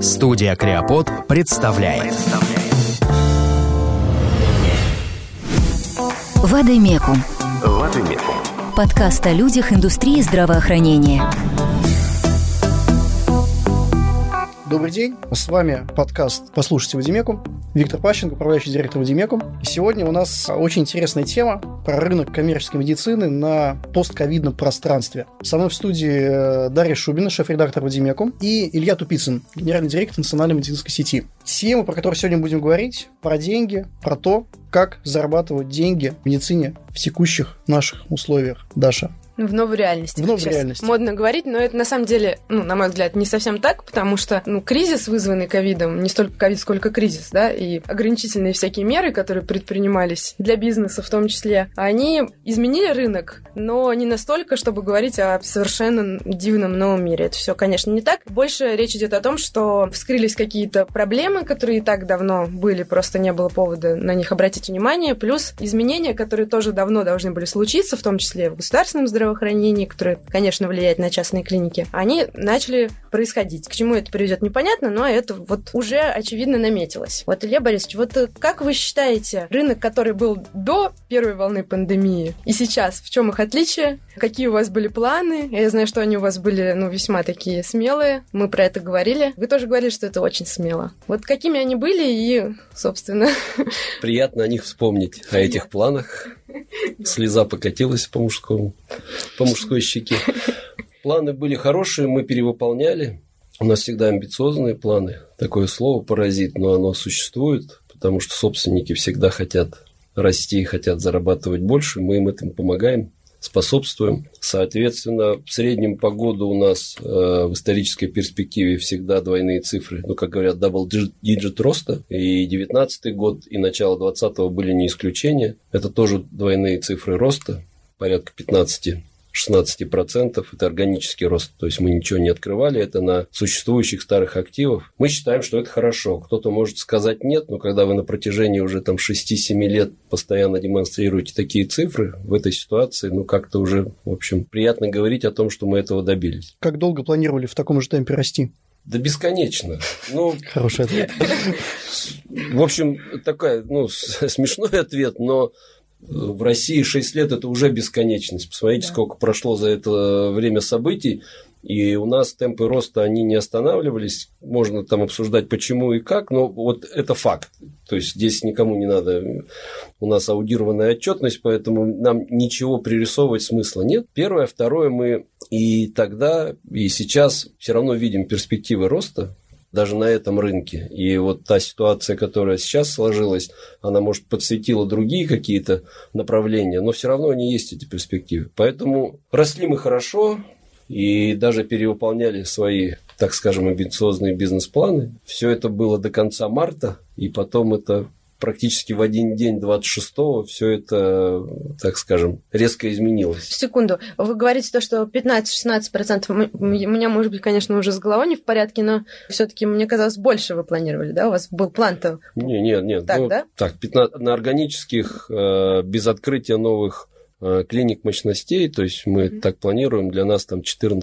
Студия Креопод представляет. Вадимекум. Вадимекум. Подкаст о людях индустрии здравоохранения. Добрый день, с вами подкаст «Послушайте Вадимеку». Виктор Пащенко, управляющий директор Вадимеку. Сегодня у нас очень интересная тема про рынок коммерческой медицины на постковидном пространстве. Со мной в студии э, Дарья Шубина, шеф-редактор Вадимеку, и Илья Тупицын, генеральный директор национальной медицинской сети. Тема, про которую сегодня будем говорить, про деньги, про то, как зарабатывать деньги в медицине в текущих наших условиях. Даша, в новой реальности. В новой Сейчас реальности. Модно говорить, но это на самом деле, ну, на мой взгляд, не совсем так, потому что, ну, кризис, вызванный ковидом, не столько ковид, сколько кризис, да, и ограничительные всякие меры, которые предпринимались для бизнеса в том числе, они изменили рынок, но не настолько, чтобы говорить о совершенно дивном новом мире. Это все, конечно, не так. Больше речь идет о том, что вскрылись какие-то проблемы, которые и так давно были, просто не было повода на них обратить внимание, плюс изменения, которые тоже давно должны были случиться, в том числе в государственном здравоохранении, здравоохранении, которое, конечно, влияет на частные клиники, они начали происходить. К чему это приведет, непонятно, но это вот уже очевидно наметилось. Вот, Илья Борисович, вот э, как вы считаете, рынок, который был до первой волны пандемии и сейчас, в чем их отличие? Какие у вас были планы? Я знаю, что они у вас были, ну, весьма такие смелые. Мы про это говорили. Вы тоже говорили, что это очень смело. Вот какими они были и, собственно... Приятно о них вспомнить, о этих планах. Слеза покатилась по мужскому, по мужской щеке. Планы были хорошие, мы перевыполняли. У нас всегда амбициозные планы. Такое слово паразит, но оно существует, потому что собственники всегда хотят расти, хотят зарабатывать больше. Мы им этим помогаем способствуем. Соответственно, в среднем по году у нас э, в исторической перспективе всегда двойные цифры, ну, как говорят, digit роста, и 19 год, и начало 20 были не исключение. Это тоже двойные цифры роста, порядка 15 16% это органический рост, то есть мы ничего не открывали, это на существующих старых активов. Мы считаем, что это хорошо. Кто-то может сказать нет, но когда вы на протяжении уже там 6-7 лет постоянно демонстрируете такие цифры в этой ситуации, ну как-то уже, в общем, приятно говорить о том, что мы этого добились. Как долго планировали в таком же темпе расти? Да бесконечно. Ну, Хороший ответ. В общем, такой, ну, смешной ответ, но в России 6 лет – это уже бесконечность. Посмотрите, да. сколько прошло за это время событий. И у нас темпы роста, они не останавливались. Можно там обсуждать, почему и как, но вот это факт. То есть здесь никому не надо. У нас аудированная отчетность, поэтому нам ничего пририсовывать смысла нет. Первое. Второе, мы и тогда, и сейчас все равно видим перспективы роста даже на этом рынке. И вот та ситуация, которая сейчас сложилась, она, может, подсветила другие какие-то направления, но все равно они есть, эти перспективы. Поэтому росли мы хорошо и даже перевыполняли свои, так скажем, амбициозные бизнес-планы. Все это было до конца марта, и потом это практически в один день 26-го все это, так скажем, резко изменилось. Секунду. Вы говорите то, что 15-16%, у меня, может быть, конечно, уже с головой не в порядке, но все-таки, мне казалось, больше вы планировали, да? У вас был план-то? Не, нет, нет. Так, ну, да? Так, 15, на органических, э, без открытия новых клиник мощностей, то есть мы mm-hmm. так планируем, для нас там 14-15%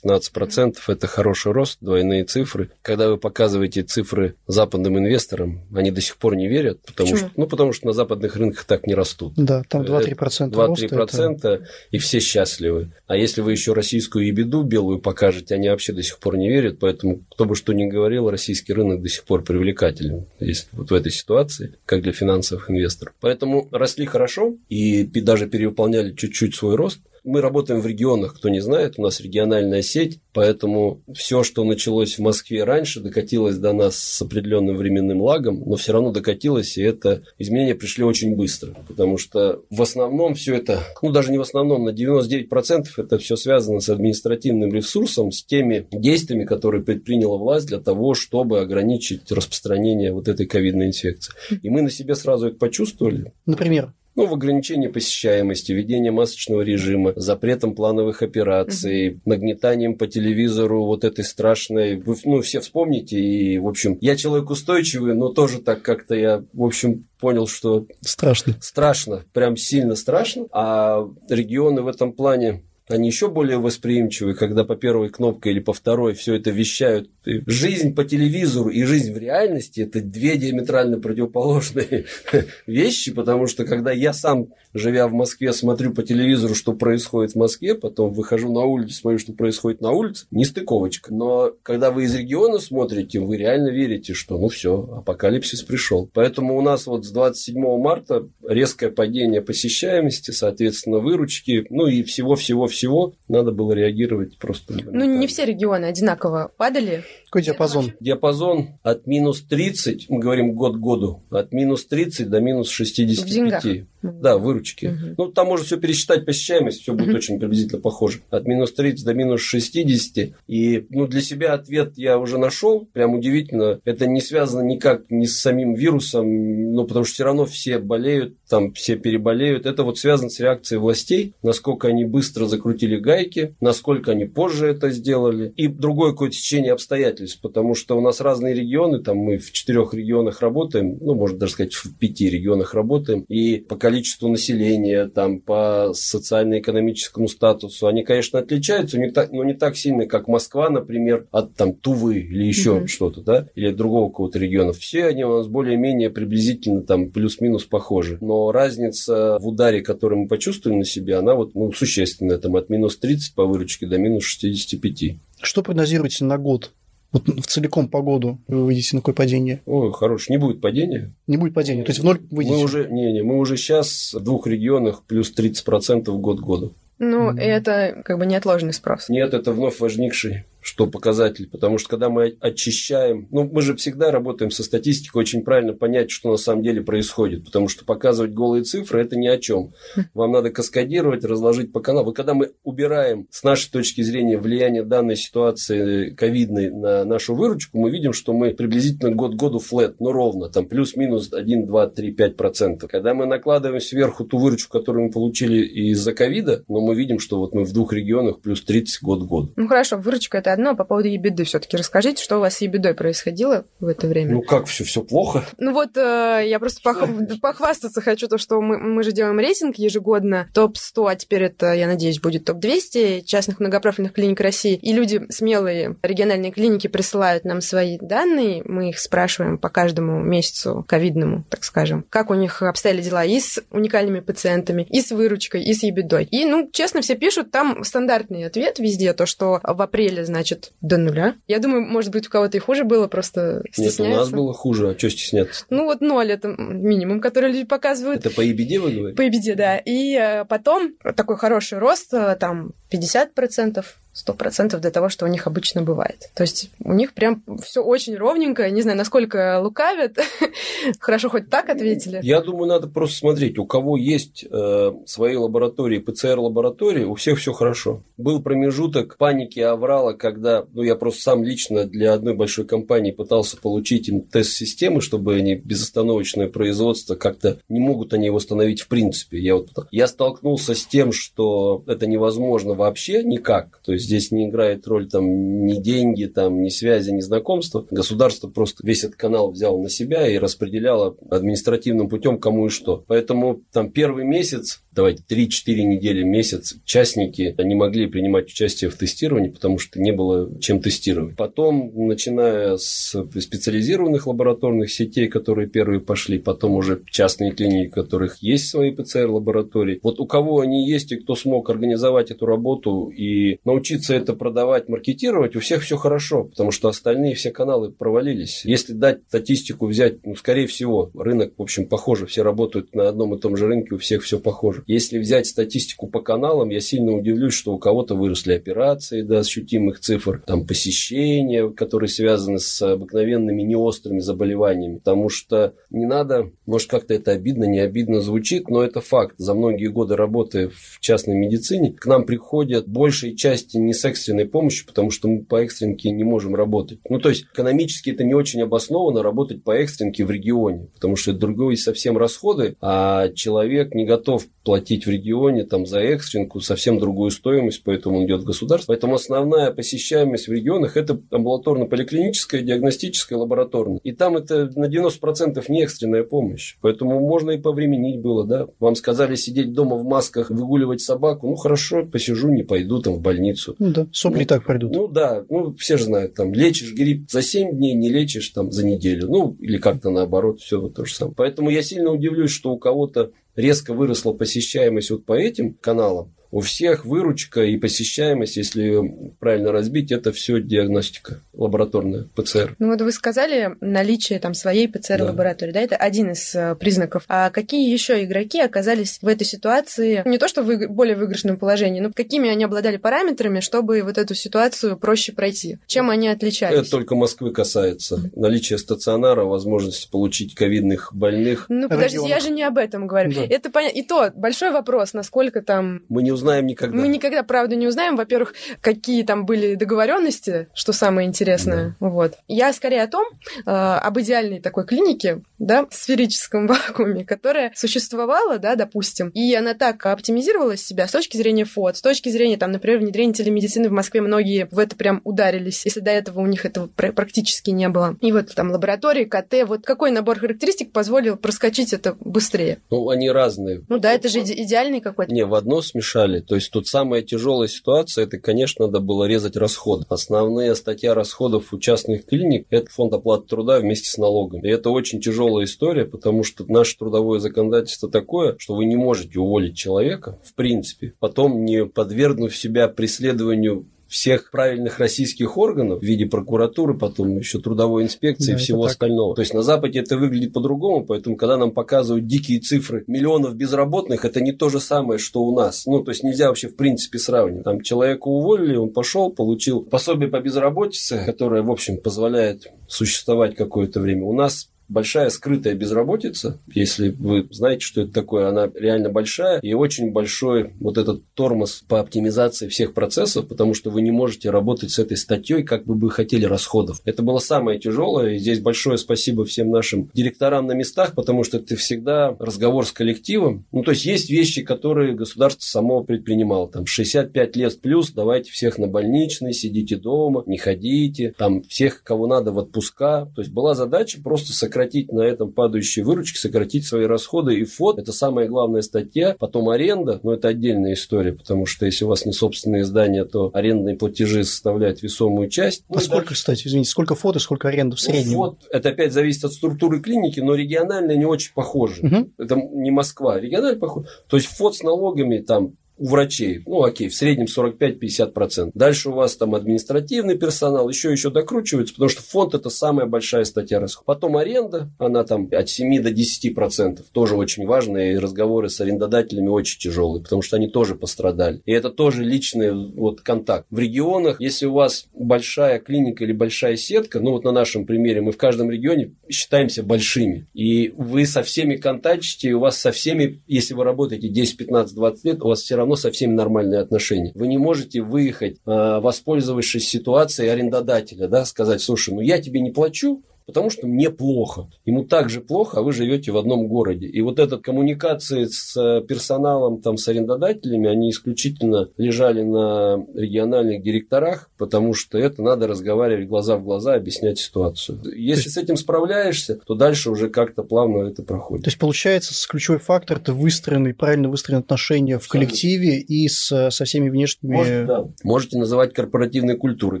mm-hmm. это хороший рост, двойные цифры. Когда вы показываете цифры западным инвесторам, они до сих пор не верят, потому Почему? что, ну, потому что на западных рынках так не растут. Да, там 2-3% 2-3% это... и все счастливы. А если вы еще российскую ебеду белую покажете, они вообще до сих пор не верят, поэтому кто бы что ни говорил, российский рынок до сих пор привлекателен есть вот в этой ситуации, как для финансовых инвесторов. Поэтому росли хорошо и даже перевыполняли выполняли чуть-чуть свой рост. Мы работаем в регионах, кто не знает, у нас региональная сеть, поэтому все, что началось в Москве раньше, докатилось до нас с определенным временным лагом, но все равно докатилось, и это изменения пришли очень быстро, потому что в основном все это, ну даже не в основном, на 99% это все связано с административным ресурсом, с теми действиями, которые предприняла власть для того, чтобы ограничить распространение вот этой ковидной инфекции. И мы на себе сразу это почувствовали. Например? Ну, в ограничении посещаемости, введение масочного режима, запретом плановых операций, угу. нагнетанием по телевизору вот этой страшной... Вы, ну, все вспомните, и, в общем, я человек устойчивый, но тоже так как-то я, в общем, понял, что... Страшно. Страшно, прям сильно страшно. А регионы в этом плане они еще более восприимчивы, когда по первой кнопке или по второй все это вещают. Жизнь по телевизору и жизнь в реальности – это две диаметрально противоположные вещи, потому что когда я сам, живя в Москве, смотрю по телевизору, что происходит в Москве, потом выхожу на улицу, смотрю, что происходит на улице, не стыковочка. Но когда вы из региона смотрите, вы реально верите, что ну все, апокалипсис пришел. Поэтому у нас вот с 27 марта резкое падение посещаемости, соответственно, выручки, ну и всего-всего-всего надо было реагировать просто. Ну, не все регионы одинаково падали. Какой диапазон? Диапазон от минус 30, мы говорим год к году, от минус 30 до минус 65. В деньгах. Да, выручки. Угу. Ну, там можно все пересчитать посещаемость, все будет угу. очень приблизительно похоже. От минус 30 до минус 60. И ну, для себя ответ я уже нашел. Прям удивительно. Это не связано никак ни с самим вирусом, ну, потому что все равно все болеют, там все переболеют. Это вот связано с реакцией властей, насколько они быстро закрутили гайки, насколько они позже это сделали. И другое какое-то течение обстоятельств, потому что у нас разные регионы, там мы в четырех регионах работаем, ну, можно даже сказать, в пяти регионах работаем, и по количеству населения, там, по социально-экономическому статусу, они, конечно, отличаются, но не так, но не так сильно, как Москва, например, от там Тувы или еще mm-hmm. что-то, да, или от другого какого-то региона. Все они у нас более-менее приблизительно там плюс-минус похожи. Но разница в ударе, который мы почувствовали на себе, она вот ну, существенная, там от минус 30 по выручке до минус 65. Что прогнозируете на год? Вот в целиком по году вы выйдете на какое падение? Ой, хорош, не будет падения. Не будет падения, то есть в ноль выйдете? Мы уже, не, не, мы уже сейчас в двух регионах плюс 30% год к году. Ну, mm-hmm. это как бы неотложный спрос. Нет, это вновь возникший что показатель, потому что когда мы очищаем, ну, мы же всегда работаем со статистикой, очень правильно понять, что на самом деле происходит, потому что показывать голые цифры – это ни о чем. Вам надо каскадировать, разложить по каналам. И когда мы убираем, с нашей точки зрения, влияние данной ситуации ковидной на нашу выручку, мы видим, что мы приблизительно год году флет, но ровно, там плюс-минус 1, 2, 3, 5 процентов. Когда мы накладываем сверху ту выручку, которую мы получили из-за ковида, но мы видим, что вот мы в двух регионах плюс 30 год к году. Ну хорошо, выручка – это одно. По поводу ебеды все-таки расскажите, что у вас с ебедой происходило в это время? Ну как все, все плохо? Ну вот э, я просто пох... похвастаться хочу, то, что мы, мы же делаем рейтинг ежегодно, топ-100, а теперь это, я надеюсь, будет топ-200 частных многопрофильных клиник России. И люди, смелые региональные клиники, присылают нам свои данные, мы их спрашиваем по каждому месяцу ковидному, так скажем, как у них обстояли дела и с уникальными пациентами, и с выручкой, и с ебедой. И, ну, честно, все пишут, там стандартный ответ везде, то, что в апреле, значит, значит, до нуля. Я думаю, может быть, у кого-то и хуже было, просто стесняются. Нет, у нас было хуже, а что стесняться? Ну вот ноль это минимум, который люди показывают. Это по EBD вы говорите? По EBD, да. И э, потом такой хороший рост, э, там 50%, сто процентов до того, что у них обычно бывает. То есть у них прям все очень ровненько. Не знаю, насколько лукавят. Хорошо, хоть так ответили. Я думаю, надо просто смотреть. У кого есть э, свои лаборатории, ПЦР-лаборатории, у всех все хорошо. Был промежуток паники аврала, когда ну, я просто сам лично для одной большой компании пытался получить им тест-системы, чтобы они безостановочное производство как-то не могут они его восстановить в принципе. Я, вот, я столкнулся с тем, что это невозможно вообще никак. То есть Здесь не играет роль там ни деньги, там, ни связи, ни знакомства. Государство просто весь этот канал взяло на себя и распределяло административным путем кому и что. Поэтому там первый месяц давайте 3-4 недели, месяц частники не могли принимать участие в тестировании, потому что не было чем тестировать. Потом, начиная с специализированных лабораторных сетей, которые первые пошли, потом уже частные клиники, у которых есть свои ПЦР-лаборатории. Вот у кого они есть и кто смог организовать эту работу и научиться это продавать, маркетировать, у всех все хорошо, потому что остальные все каналы провалились. Если дать статистику взять, ну, скорее всего, рынок, в общем, похоже, все работают на одном и том же рынке, у всех все похоже. Если взять статистику по каналам, я сильно удивлюсь, что у кого-то выросли операции до ощутимых цифр, там посещения, которые связаны с обыкновенными неострыми заболеваниями. Потому что не надо, может как-то это обидно, не обидно звучит, но это факт. За многие годы работы в частной медицине к нам приходят большей части не с экстренной помощью, потому что мы по экстренке не можем работать. Ну, то есть экономически это не очень обоснованно работать по экстренке в регионе, потому что это другие совсем расходы, а человек не готов платить в регионе там за экстренку совсем другую стоимость, поэтому он идет в государство. Поэтому основная посещаемость в регионах – это амбулаторно-поликлиническая, диагностическая, лабораторная. И там это на 90% не экстренная помощь. Поэтому можно и повременить было, да. Вам сказали сидеть дома в масках, выгуливать собаку. Ну, хорошо, посижу, не пойду там в больницу. Ну да, сопли ну, так пройдут. Ну да, ну все же знают, там лечишь грипп за 7 дней, не лечишь там за неделю. Ну, или как-то наоборот, все вот то же самое. Поэтому я сильно удивлюсь, что у кого-то резко выросла посещаемость вот по этим каналам, у всех выручка и посещаемость, если правильно разбить, это все диагностика лабораторная, ПЦР. Ну вот вы сказали наличие там своей ПЦР-лаборатории, да. да, это один из э, признаков. А какие еще игроки оказались в этой ситуации, не то что в более выигрышном положении, но какими они обладали параметрами, чтобы вот эту ситуацию проще пройти? Чем они отличались? Это только Москвы касается. Наличие стационара, возможность получить ковидных больных. Ну подождите, я же не об этом говорю. Да. Это понятно. И то большой вопрос, насколько там... Мы не узнаем никогда. Мы никогда, правда, не узнаем, во-первых, какие там были договоренности, что самое интересное. Да. Вот. Я скорее о том, э, об идеальной такой клинике, да, в сферическом вакууме, которая существовала, да, допустим, и она так оптимизировала себя с точки зрения фот, с точки зрения, там, например, внедрения телемедицины в Москве, многие в это прям ударились, если до этого у них этого практически не было. И вот там лаборатории, КТ, вот какой набор характеристик позволил проскочить это быстрее? Ну, они разные. Ну да, это же идеальный какой-то. Не, в одно смешали. То есть тут самая тяжелая ситуация, это, конечно, надо было резать расходы. Основные статья расходов у частных клиник – это фонд оплаты труда вместе с налогами. И это очень тяжелая история, потому что наше трудовое законодательство такое, что вы не можете уволить человека, в принципе, потом не подвергнув себя преследованию всех правильных российских органов в виде прокуратуры, потом еще трудовой инспекции да, и всего остального. То есть на Западе это выглядит по-другому, поэтому когда нам показывают дикие цифры миллионов безработных, это не то же самое, что у нас. Ну, то есть нельзя вообще в принципе сравнивать. Там человека уволили, он пошел, получил пособие по безработице, которое, в общем, позволяет существовать какое-то время. У нас большая скрытая безработица, если вы знаете, что это такое, она реально большая, и очень большой вот этот тормоз по оптимизации всех процессов, потому что вы не можете работать с этой статьей, как бы вы хотели расходов. Это было самое тяжелое, и здесь большое спасибо всем нашим директорам на местах, потому что это всегда разговор с коллективом. Ну, то есть есть вещи, которые государство само предпринимало. Там 65 лет плюс, давайте всех на больничный, сидите дома, не ходите, там всех, кого надо, в отпуска. То есть была задача просто сократить сократить на этом падающие выручки, сократить свои расходы. И ФОД – это самая главная статья. Потом аренда, но это отдельная история, потому что если у вас не собственные здания, то арендные платежи составляют весомую часть. А ну, сколько, даже... кстати, извините, сколько ФОД и сколько аренда в ну, среднем? ФОД, это опять зависит от структуры клиники, но региональные не очень похожи. Угу. Это не Москва, регионально похоже. То есть ФОД с налогами там у врачей, ну окей, в среднем 45-50%. Дальше у вас там административный персонал, еще еще докручивается, потому что фонд это самая большая статья расходов. Потом аренда, она там от 7 до 10%, тоже очень важные, и разговоры с арендодателями очень тяжелые, потому что они тоже пострадали. И это тоже личный вот контакт. В регионах, если у вас большая клиника или большая сетка, ну вот на нашем примере, мы в каждом регионе считаемся большими, и вы со всеми контактите, у вас со всеми, если вы работаете 10, 15, 20 лет, у вас все равно равно со всеми нормальные отношения. Вы не можете выехать, а, воспользовавшись ситуацией арендодателя, да, сказать, слушай, ну я тебе не плачу, потому что мне плохо. Ему так же плохо, а вы живете в одном городе. И вот этот коммуникации с э, персоналом, там, с арендодателями, они исключительно лежали на региональных директорах, потому что это надо разговаривать глаза в глаза, объяснять ситуацию. Если с этим справляешься, то дальше уже как-то плавно это проходит. То есть, получается, ключевой фактор – это выстроенные, правильно выстроенные отношения в коллективе и с, со всеми внешними… Может, да. Можете называть корпоративной культурой,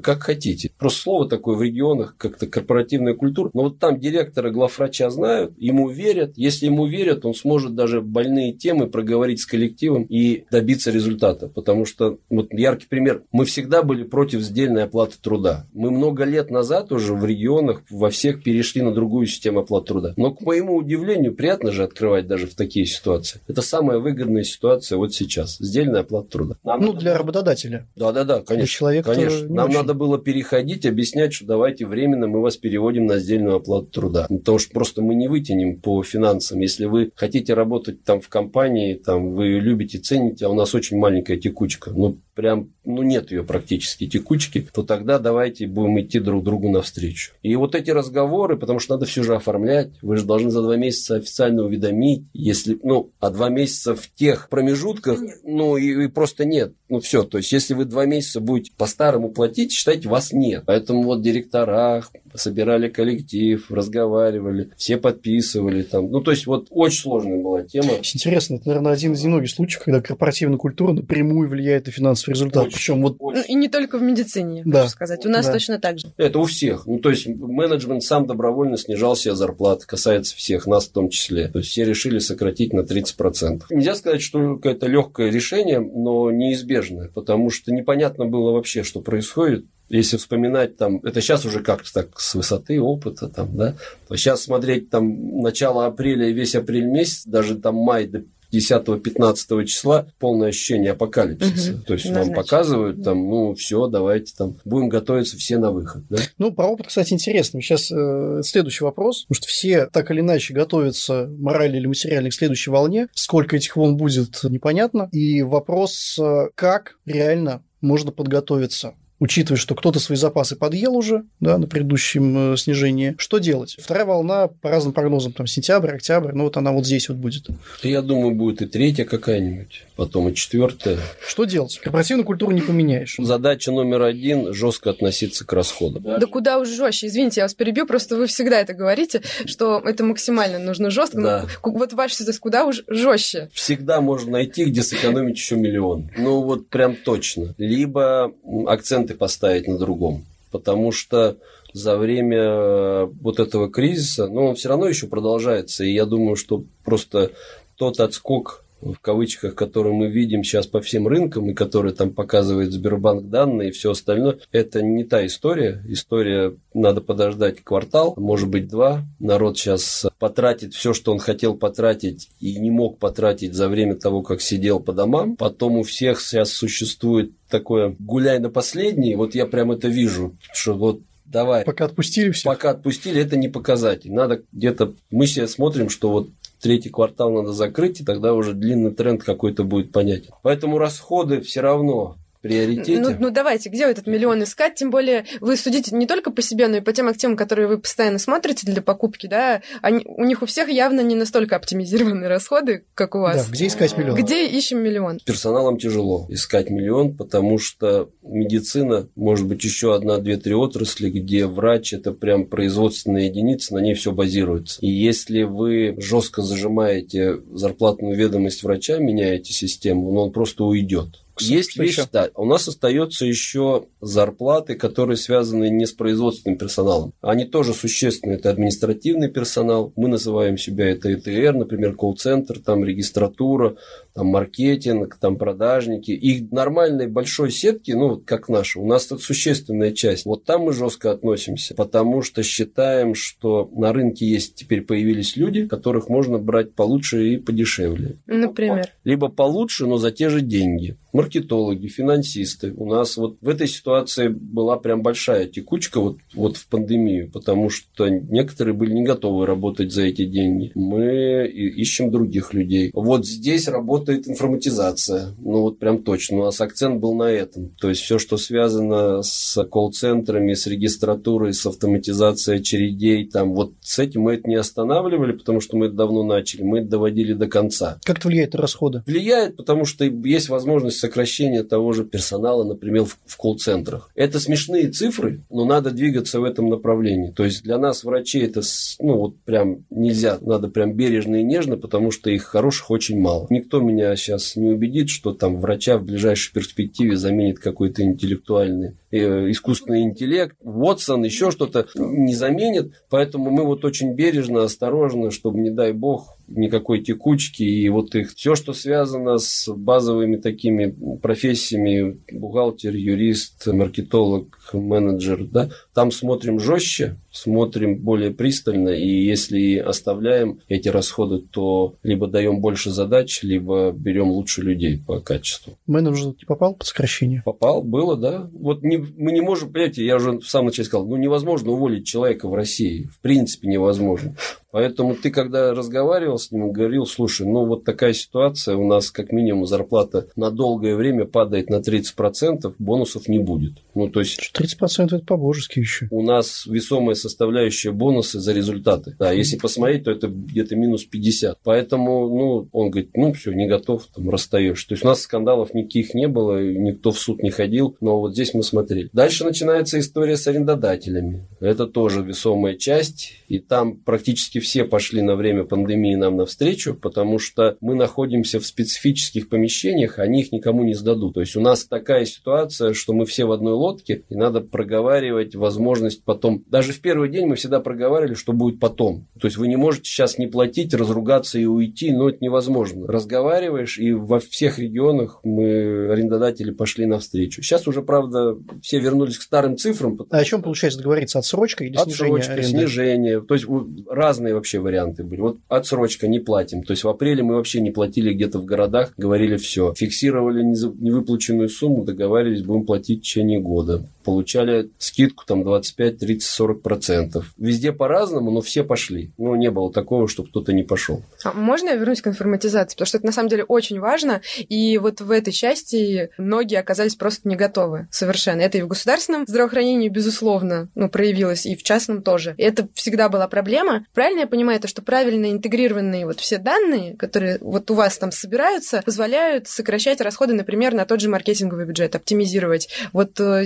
как хотите. Просто слово такое в регионах, как-то корпоративная культура, культур. Но вот там директора, главврача знают, ему верят. Если ему верят, он сможет даже больные темы проговорить с коллективом и добиться результата. Потому что, вот яркий пример, мы всегда были против сдельной оплаты труда. Мы много лет назад уже в регионах во всех перешли на другую систему оплаты труда. Но, к моему удивлению, приятно же открывать даже в такие ситуации. Это самая выгодная ситуация вот сейчас. Сдельная оплата труда. Нам ну, для было... работодателя. Да-да-да, конечно. Для человека конечно. Нам очень. надо было переходить, объяснять, что давайте временно мы вас переводим на раздельную оплату труда. Потому что просто мы не вытянем по финансам. Если вы хотите работать там в компании, там вы любите, цените, а у нас очень маленькая текучка, ну прям, ну нет ее практически текучки, то тогда давайте будем идти друг другу навстречу. И вот эти разговоры, потому что надо все же оформлять, вы же должны за два месяца официально уведомить, если, ну, а два месяца в тех промежутках, ну, и, и просто нет. Ну, все. То есть, если вы два месяца будете по-старому платить, считайте, вас нет. Поэтому вот директора собирали коллектив, разговаривали, все подписывали там. Ну, то есть, вот очень сложная была тема. Интересно, это, наверное, один из немногих случаев, когда корпоративная культура напрямую влияет на финансовый результат. Очень, Причем вот Ну, и не только в медицине, Да. хочу сказать. У нас Да. точно так же. Это у всех. Ну, то есть, менеджмент сам добровольно снижал себе зарплаты, касается всех, нас в том числе. То есть, все решили сократить на 30%. Нельзя сказать, что какое-то легкое решение, но неизбежное, потому что непонятно было вообще, что происходит. Если вспоминать там, это сейчас уже как-то так с высоты опыта там, да, то сейчас смотреть там начало апреля и весь апрель месяц, даже там май до 10-15 числа полное ощущение апокалипсиса. Мгм. То есть вам Однозначно. показывают там, ну все, давайте там будем готовиться все на выход. Да? Ну, про опыт, кстати, интересно. Сейчас э, следующий вопрос, потому что все так или иначе готовятся морально или материально к следующей волне. Сколько этих волн будет, непонятно. И вопрос, э, как реально можно подготовиться учитывая, что кто-то свои запасы подъел уже да, на предыдущем э, снижении, что делать? Вторая волна, по разным прогнозам, там сентябрь, октябрь, ну вот она вот здесь вот будет. Я думаю, будет и третья какая-нибудь, потом и четвертая. Что делать? Корпоративную культуру не поменяешь. Задача номер один – жестко относиться к расходам. Да куда уж жестче. Извините, я вас перебью, просто вы всегда это говорите, что это максимально нужно жестко. Да. Ку- вот ваша ситуация куда уж жестче. Всегда можно найти, где сэкономить еще миллион. Ну, вот прям точно. Либо м, акценты поставить на другом. Потому что за время э, вот этого кризиса, ну, он все равно еще продолжается. И я думаю, что просто тот отскок в кавычках, который мы видим сейчас по всем рынкам, и который там показывает Сбербанк данные и все остальное, это не та история. История надо подождать квартал, может быть два. Народ сейчас потратит все, что он хотел потратить и не мог потратить за время того, как сидел по домам. Потом у всех сейчас существует такое гуляй на последний. Вот я прям это вижу, что вот давай. Пока отпустили все. Пока отпустили, это не показатель. Надо где-то... Мы сейчас смотрим, что вот третий квартал надо закрыть, и тогда уже длинный тренд какой-то будет понятен. Поэтому расходы все равно приоритете. Ну, ну давайте, где этот миллион искать? Тем более вы судите не только по себе, но и по тем активам, которые вы постоянно смотрите для покупки, да? Они, у них у всех явно не настолько оптимизированные расходы, как у Да, вас. где искать миллион? Где ищем миллион? Персоналом тяжело искать миллион, потому что медицина, может быть, еще одна, две, три отрасли, где врач это прям производственная единица, на ней все базируется. И если вы жестко зажимаете зарплатную ведомость врача, меняете систему, ну, он просто уйдет. Есть вещи, еще? да. У нас остается еще зарплаты, которые связаны не с производственным персоналом. Они тоже существенны. Это административный персонал. Мы называем себя это ЭТР, например, колл-центр, там регистратура, там маркетинг, там продажники. Их нормальной большой сетки, ну, вот как наша, у нас это существенная часть. Вот там мы жестко относимся, потому что считаем, что на рынке есть теперь появились люди, которых можно брать получше и подешевле. Например. Либо получше, но за те же деньги. Маркетологи, финансисты. У нас вот в этой ситуации была прям большая текучка вот, вот в пандемию, потому что некоторые были не готовы работать за эти деньги. Мы ищем других людей. Вот здесь работает информатизация. Ну вот прям точно. У нас акцент был на этом. То есть все, что связано с колл-центрами, с регистратурой, с автоматизацией очередей, там вот с этим мы это не останавливали, потому что мы это давно начали. Мы это доводили до конца. Как это влияет на расходы? Влияет, потому что есть возможность сокращения того же персонала, например, в, в колл-центрах. Это смешные цифры, но надо двигаться в этом направлении. То есть для нас, врачей, это ну, вот прям нельзя, надо прям бережно и нежно, потому что их хороших очень мало. Никто меня сейчас не убедит, что там врача в ближайшей перспективе заменит какой-то интеллектуальный искусственный интеллект, Вотсон, еще что-то не заменит. Поэтому мы вот очень бережно, осторожно, чтобы, не дай бог, никакой текучки и вот их все, что связано с базовыми такими профессиями бухгалтер, юрист, маркетолог, менеджер, да, там смотрим жестче, смотрим более пристально, и если оставляем эти расходы, то либо даем больше задач, либо берем лучше людей по качеству. Менеджер не попал под сокращение? Попал, было, да. Вот не, мы, не можем, понимаете, я уже в самом начале сказал, ну невозможно уволить человека в России. В принципе невозможно. Поэтому ты, когда разговаривал с ним, говорил, слушай, ну вот такая ситуация, у нас как минимум зарплата на долгое время падает на 30%, бонусов не будет. Ну, то есть... 30% это по-божески еще. У нас весомая составляющая бонусы за результаты. Да, если посмотреть, то это где-то минус 50. Поэтому, ну, он говорит, ну, все, не готов, там, расстаешь. То есть у нас скандалов никаких не было, никто в суд не ходил, но вот здесь мы смотрели. Дальше начинается история с арендодателями. Это тоже весомая часть, и там практически все пошли на время пандемии нам навстречу, потому что мы находимся в специфических помещениях, они их никому не сдадут. То есть у нас такая ситуация, что мы все в одной лодке, и надо проговаривать возможность потом. Даже в первый день мы всегда проговаривали, что будет потом. То есть вы не можете сейчас не платить, разругаться и уйти, но это невозможно. Разговариваешь, и во всех регионах мы, арендодатели, пошли навстречу. Сейчас уже, правда, все вернулись к старым цифрам. А о чем получается договориться? Отсрочка или Отсрочка, снижение аренды? снижение. То есть разные вообще варианты были. Вот отсрочка, не платим. То есть в апреле мы вообще не платили где-то в городах, говорили все. Фиксировали невыплаченную сумму, договаривались, будем платить в течение года. Получали скидку там 25, 30, 40 процентов. Везде по-разному, но все пошли. Ну, не было такого, чтобы кто-то не пошел. А можно я вернусь к информатизации? Потому что это на самом деле очень важно. И вот в этой части многие оказались просто не готовы совершенно. Это и в государственном здравоохранении, безусловно, ну, проявилось, и в частном тоже. И это всегда была проблема. Правильно я понимаю, то, что правильно интегрированные вот все данные, которые вот у вас там собираются, позволяют сокращать расходы, например, на тот же маркетинговый бюджет, оптимизировать. Вот э,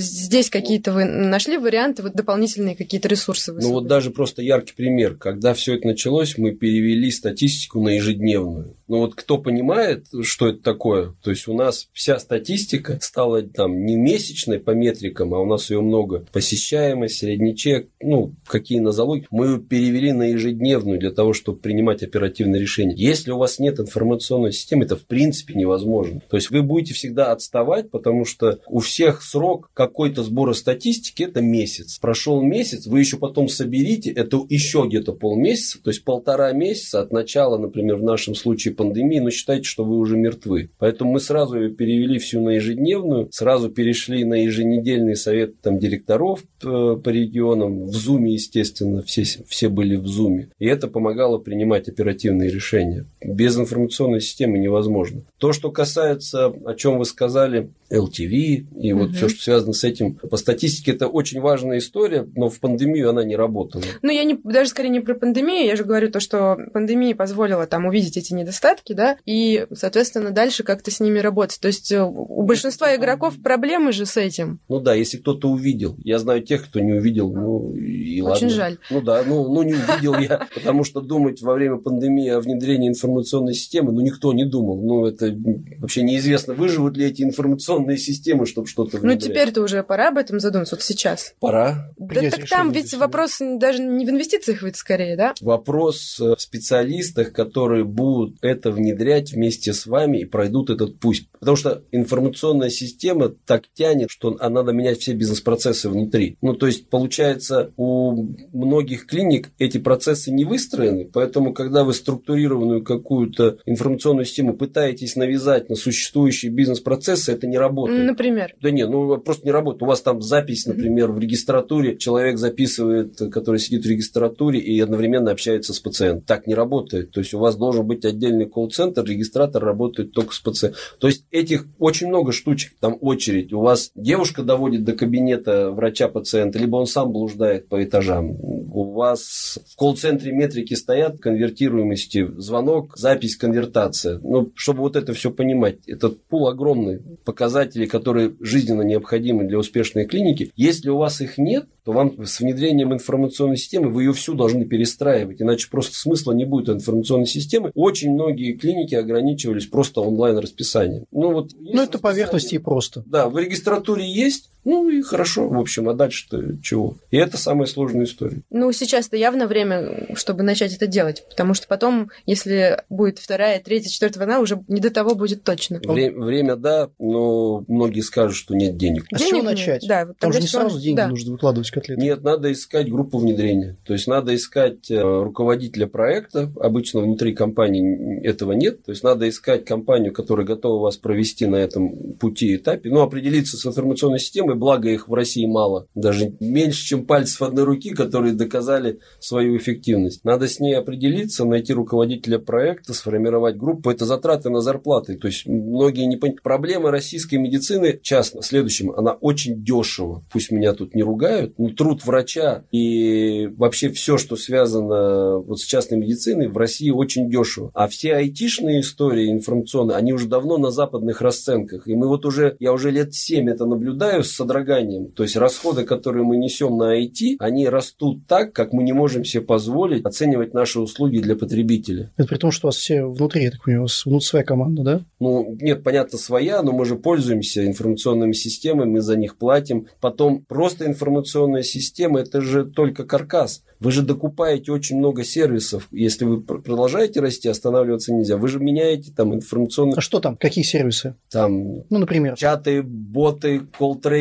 здесь какие-то вы нашли варианты, вот дополнительные какие-то ресурсы? Ну вот даже просто яркий пример. Когда все это началось, мы перевели статистику на ежедневную. Ну вот кто понимает, что это такое, то есть у нас вся статистика стала там не месячной по метрикам, а у нас ее много. Посещаемость, средний чек, ну, какие на залоги. Мы ее перевели на ежедневную для того, чтобы принимать оперативные решения. Если у вас нет информационной системы, это в принципе невозможно. То есть вы будете всегда отставать, потому что у всех срок какой-то сбора статистики это месяц. Прошел месяц, вы еще потом соберите, это еще где-то полмесяца, то есть полтора месяца от начала, например, в нашем случае пандемии, но считайте, что вы уже мертвы. Поэтому мы сразу ее перевели всю на ежедневную, сразу перешли на еженедельный совет там, директоров э, по регионам, в Зуме, естественно, все, все были в Зуме. И это помогало принимать оперативные решения. Без информационной системы невозможно. То, что касается, о чем вы сказали, LTV и вот угу. все, что связано с этим. По статистике это очень важная история, но в пандемию она не работала. Ну, я не, даже скорее не про пандемию, я же говорю то, что пандемия позволила там увидеть эти недостатки, да, и, соответственно, дальше как-то с ними работать. То есть э, у большинства игроков проблемы же с этим. Ну да, если кто-то увидел. Я знаю тех, кто не увидел, ну и ладно. Очень жаль. Ну да, ну, ну не увидел я, потому что думать во время пандемии о внедрении информационной системы, ну никто не думал. Ну это вообще неизвестно, выживут ли эти информационные информационные системы, чтобы что-то Ну, теперь-то уже пора об этом задуматься, вот сейчас. Пора. Да так там ведь вопрос даже не в инвестициях ведь скорее, да? Вопрос в специалистах, которые будут это внедрять вместе с вами и пройдут этот путь. Потому что информационная система так тянет, что надо менять все бизнес-процессы внутри. Ну, то есть, получается, у многих клиник эти процессы не выстроены, поэтому, когда вы структурированную какую-то информационную систему пытаетесь навязать на существующие бизнес-процессы, это не работает работает. Например? Да нет, ну просто не работает. У вас там запись, например, в регистратуре, человек записывает, который сидит в регистратуре и одновременно общается с пациентом. Так не работает. То есть у вас должен быть отдельный колл-центр, регистратор работает только с пациентом. То есть этих очень много штучек, там очередь. У вас девушка доводит до кабинета врача пациента, либо он сам блуждает по этажам. У вас в колл-центре метрики стоят конвертируемости, звонок, запись, конвертация. Ну, чтобы вот это все понимать, этот пул огромный, показатели, которые жизненно необходимы для успешной клиники, если у вас их нет, то вам с внедрением информационной системы вы ее всю должны перестраивать, иначе просто смысла не будет информационной системы. Очень многие клиники ограничивались просто онлайн-расписанием. Ну, вот ну это поверхности и просто. Да, в регистратуре есть, ну и хорошо, в общем, а дальше-то чего? И это самая сложная история. Ну, сейчас-то явно время, чтобы начать это делать, потому что потом, если будет вторая, третья, четвертая волна, уже не до того будет точно. Вре- время, да, но многие скажут, что нет денег. А денег с чего начать? Да, Там же не сразу деньги да. нужно выкладывать котлеты. Нет, надо искать группу внедрения. То есть надо искать э, руководителя проекта. Обычно внутри компании этого нет. То есть надо искать компанию, которая готова вас провести на этом пути этапе. Ну, определиться с информационной системой. Благо их в России мало, даже меньше, чем пальцев одной руки, которые доказали свою эффективность. Надо с ней определиться, найти руководителя проекта, сформировать группу. Это затраты на зарплаты. То есть многие не понимают. Проблема российской медицины, частно, следующим, она очень дешево. Пусть меня тут не ругают, но труд врача и вообще все, что связано вот с частной медициной в России очень дешево. А все айтишные истории информационные, они уже давно на западных расценках. И мы вот уже, я уже лет 7 это наблюдаю с содроганием. То есть расходы, которые мы несем на IT, они растут так, как мы не можем себе позволить оценивать наши услуги для потребителя. Это при том, что у вас все внутри, я так понимаю, у вас внутри своя команда, да? Ну, нет, понятно, своя, но мы же пользуемся информационными системами, мы за них платим. Потом просто информационная система – это же только каркас. Вы же докупаете очень много сервисов. Если вы продолжаете расти, останавливаться нельзя. Вы же меняете там информационные... А что там? Какие сервисы? Там... Ну, например? Чаты, боты,